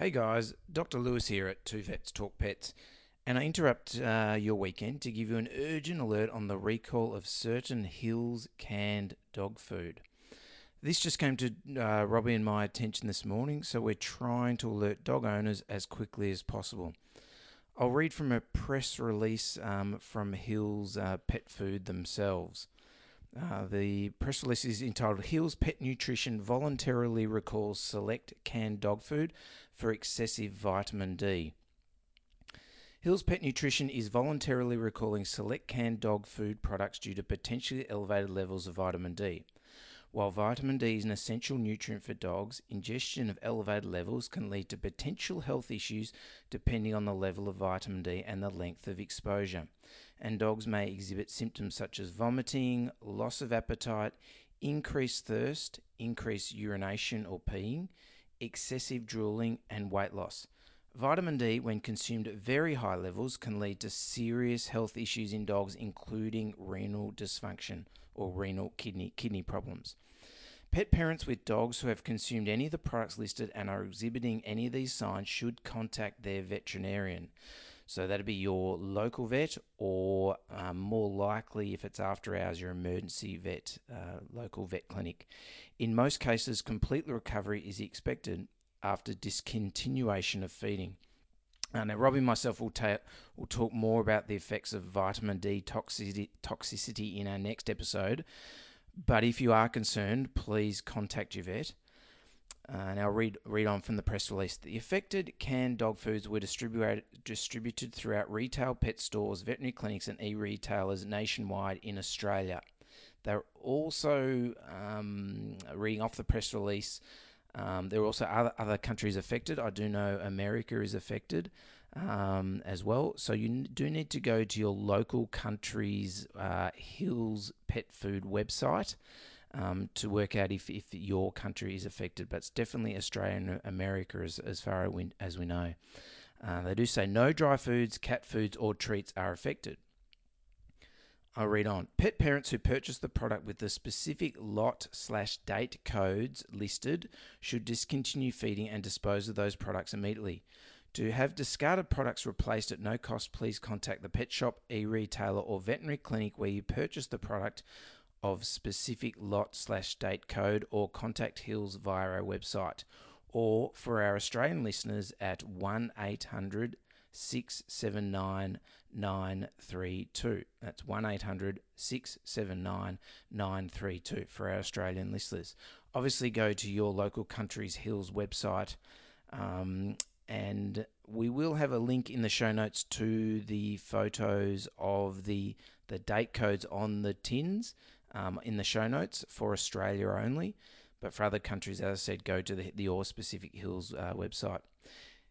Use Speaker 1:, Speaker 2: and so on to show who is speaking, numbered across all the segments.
Speaker 1: Hey guys, Dr. Lewis here at Two Vets Talk Pets, and I interrupt uh, your weekend to give you an urgent alert on the recall of certain Hills canned dog food. This just came to uh, Robbie and my attention this morning, so we're trying to alert dog owners as quickly as possible. I'll read from a press release um, from Hills uh, Pet Food themselves. Uh, the press release is entitled Hills Pet Nutrition Voluntarily Recalls Select Canned Dog Food for Excessive Vitamin D. Hills Pet Nutrition is voluntarily recalling select canned dog food products due to potentially elevated levels of vitamin D. While vitamin D is an essential nutrient for dogs, ingestion of elevated levels can lead to potential health issues depending on the level of vitamin D and the length of exposure. And dogs may exhibit symptoms such as vomiting, loss of appetite, increased thirst, increased urination or peeing, excessive drooling, and weight loss. Vitamin D, when consumed at very high levels, can lead to serious health issues in dogs, including renal dysfunction or renal kidney kidney problems. Pet parents with dogs who have consumed any of the products listed and are exhibiting any of these signs should contact their veterinarian. So that'd be your local vet, or um, more likely, if it's after hours, your emergency vet, uh, local vet clinic. In most cases, complete recovery is expected after discontinuation of feeding. Uh, now, Robbie and myself will, ta- will talk more about the effects of vitamin D toxicity, toxicity in our next episode. But if you are concerned, please contact your vet. Uh, now, read read on from the press release. The affected canned dog foods were distributed distributed throughout retail pet stores, veterinary clinics, and e-retailers nationwide in Australia. They're also um, reading off the press release. Um, there are also other, other countries affected. I do know America is affected um, as well. So you do need to go to your local country's uh, Hills Pet Food website um, to work out if, if your country is affected. But it's definitely Australia and America as, as far as we, as we know. Uh, they do say no dry foods, cat foods, or treats are affected. I'll read on. Pet parents who purchase the product with the specific lot slash date codes listed should discontinue feeding and dispose of those products immediately. To have discarded products replaced at no cost, please contact the pet shop, e retailer, or veterinary clinic where you purchased the product of specific lot slash date code or contact Hills via our website. Or for our Australian listeners at 1 800 679 932. That's 1 800 679 932 for our Australian listeners. Obviously, go to your local country's Hills website. Um, and we will have a link in the show notes to the photos of the the date codes on the tins um, in the show notes for Australia only. But for other countries, as I said, go to the, the Or Specific Hills uh, website.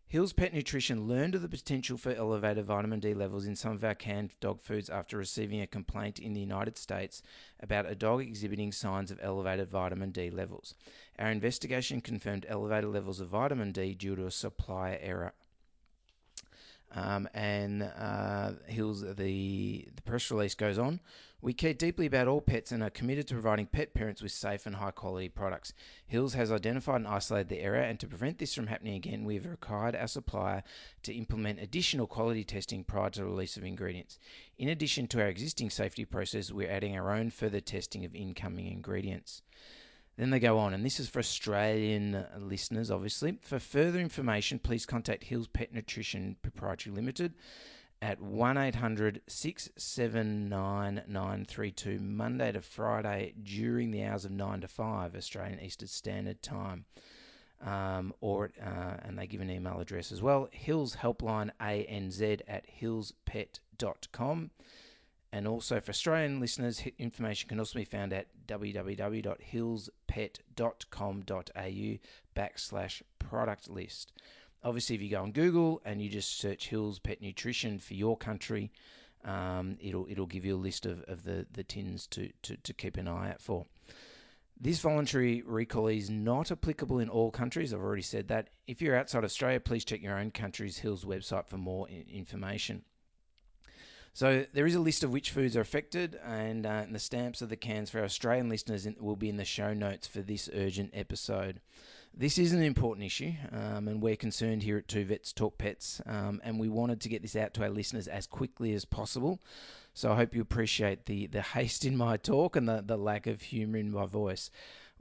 Speaker 1: Hills Pet Nutrition learned of the potential for elevated vitamin D levels in some of our canned dog foods after receiving a complaint in the United States about a dog exhibiting signs of elevated vitamin D levels. Our investigation confirmed elevated levels of vitamin D due to a supplier error. Um, and uh, Hills, the, the press release goes on. We care deeply about all pets and are committed to providing pet parents with safe and high quality products. Hills has identified and isolated the error, and to prevent this from happening again, we have required our supplier to implement additional quality testing prior to the release of ingredients. In addition to our existing safety process, we're adding our own further testing of incoming ingredients. Then they go on, and this is for Australian listeners, obviously. For further information, please contact Hills Pet Nutrition Proprietary Limited at 1 800 679 932, Monday to Friday during the hours of 9 to 5, Australian Eastern Standard Time. Um, or uh, and they give an email address as well. Hills Helpline ANZ at hillspet.com. And also for Australian listeners, information can also be found at www.hillspet.com.au backslash product list. Obviously, if you go on Google and you just search Hills Pet Nutrition for your country, um, it'll it'll give you a list of, of the, the tins to, to, to keep an eye out for. This voluntary recall is not applicable in all countries. I've already said that. If you're outside Australia, please check your own country's Hills website for more information. So there is a list of which foods are affected, and, uh, and the stamps of the cans for our Australian listeners in, will be in the show notes for this urgent episode. This is an important issue, um, and we're concerned here at Two Vets Talk Pets, um, and we wanted to get this out to our listeners as quickly as possible. So I hope you appreciate the, the haste in my talk and the, the lack of humour in my voice.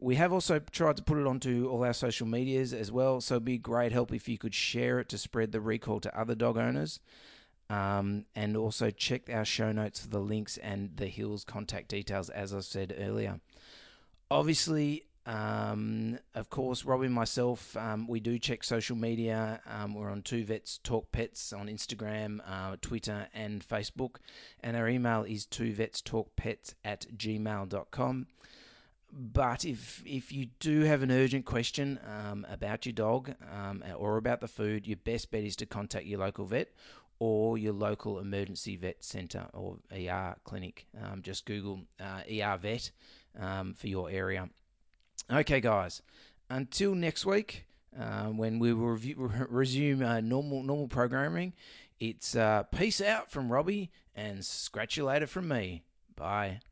Speaker 1: We have also tried to put it onto all our social medias as well, so it'd be great help if you could share it to spread the recall to other dog owners. Um, and also check our show notes for the links and the Hills contact details, as I said earlier. Obviously, um, of course, Robbie and myself, um, we do check social media. Um, we're on Two Vets Talk Pets on Instagram, uh, Twitter, and Facebook. And our email is two vets talk at gmail.com. But if if you do have an urgent question um, about your dog um, or about the food, your best bet is to contact your local vet or your local emergency vet centre or ER clinic. Um, just Google uh, ER vet um, for your area. Okay, guys. Until next week, uh, when we will review, resume uh, normal normal programming, it's uh, peace out from Robbie and scratch you later from me. Bye.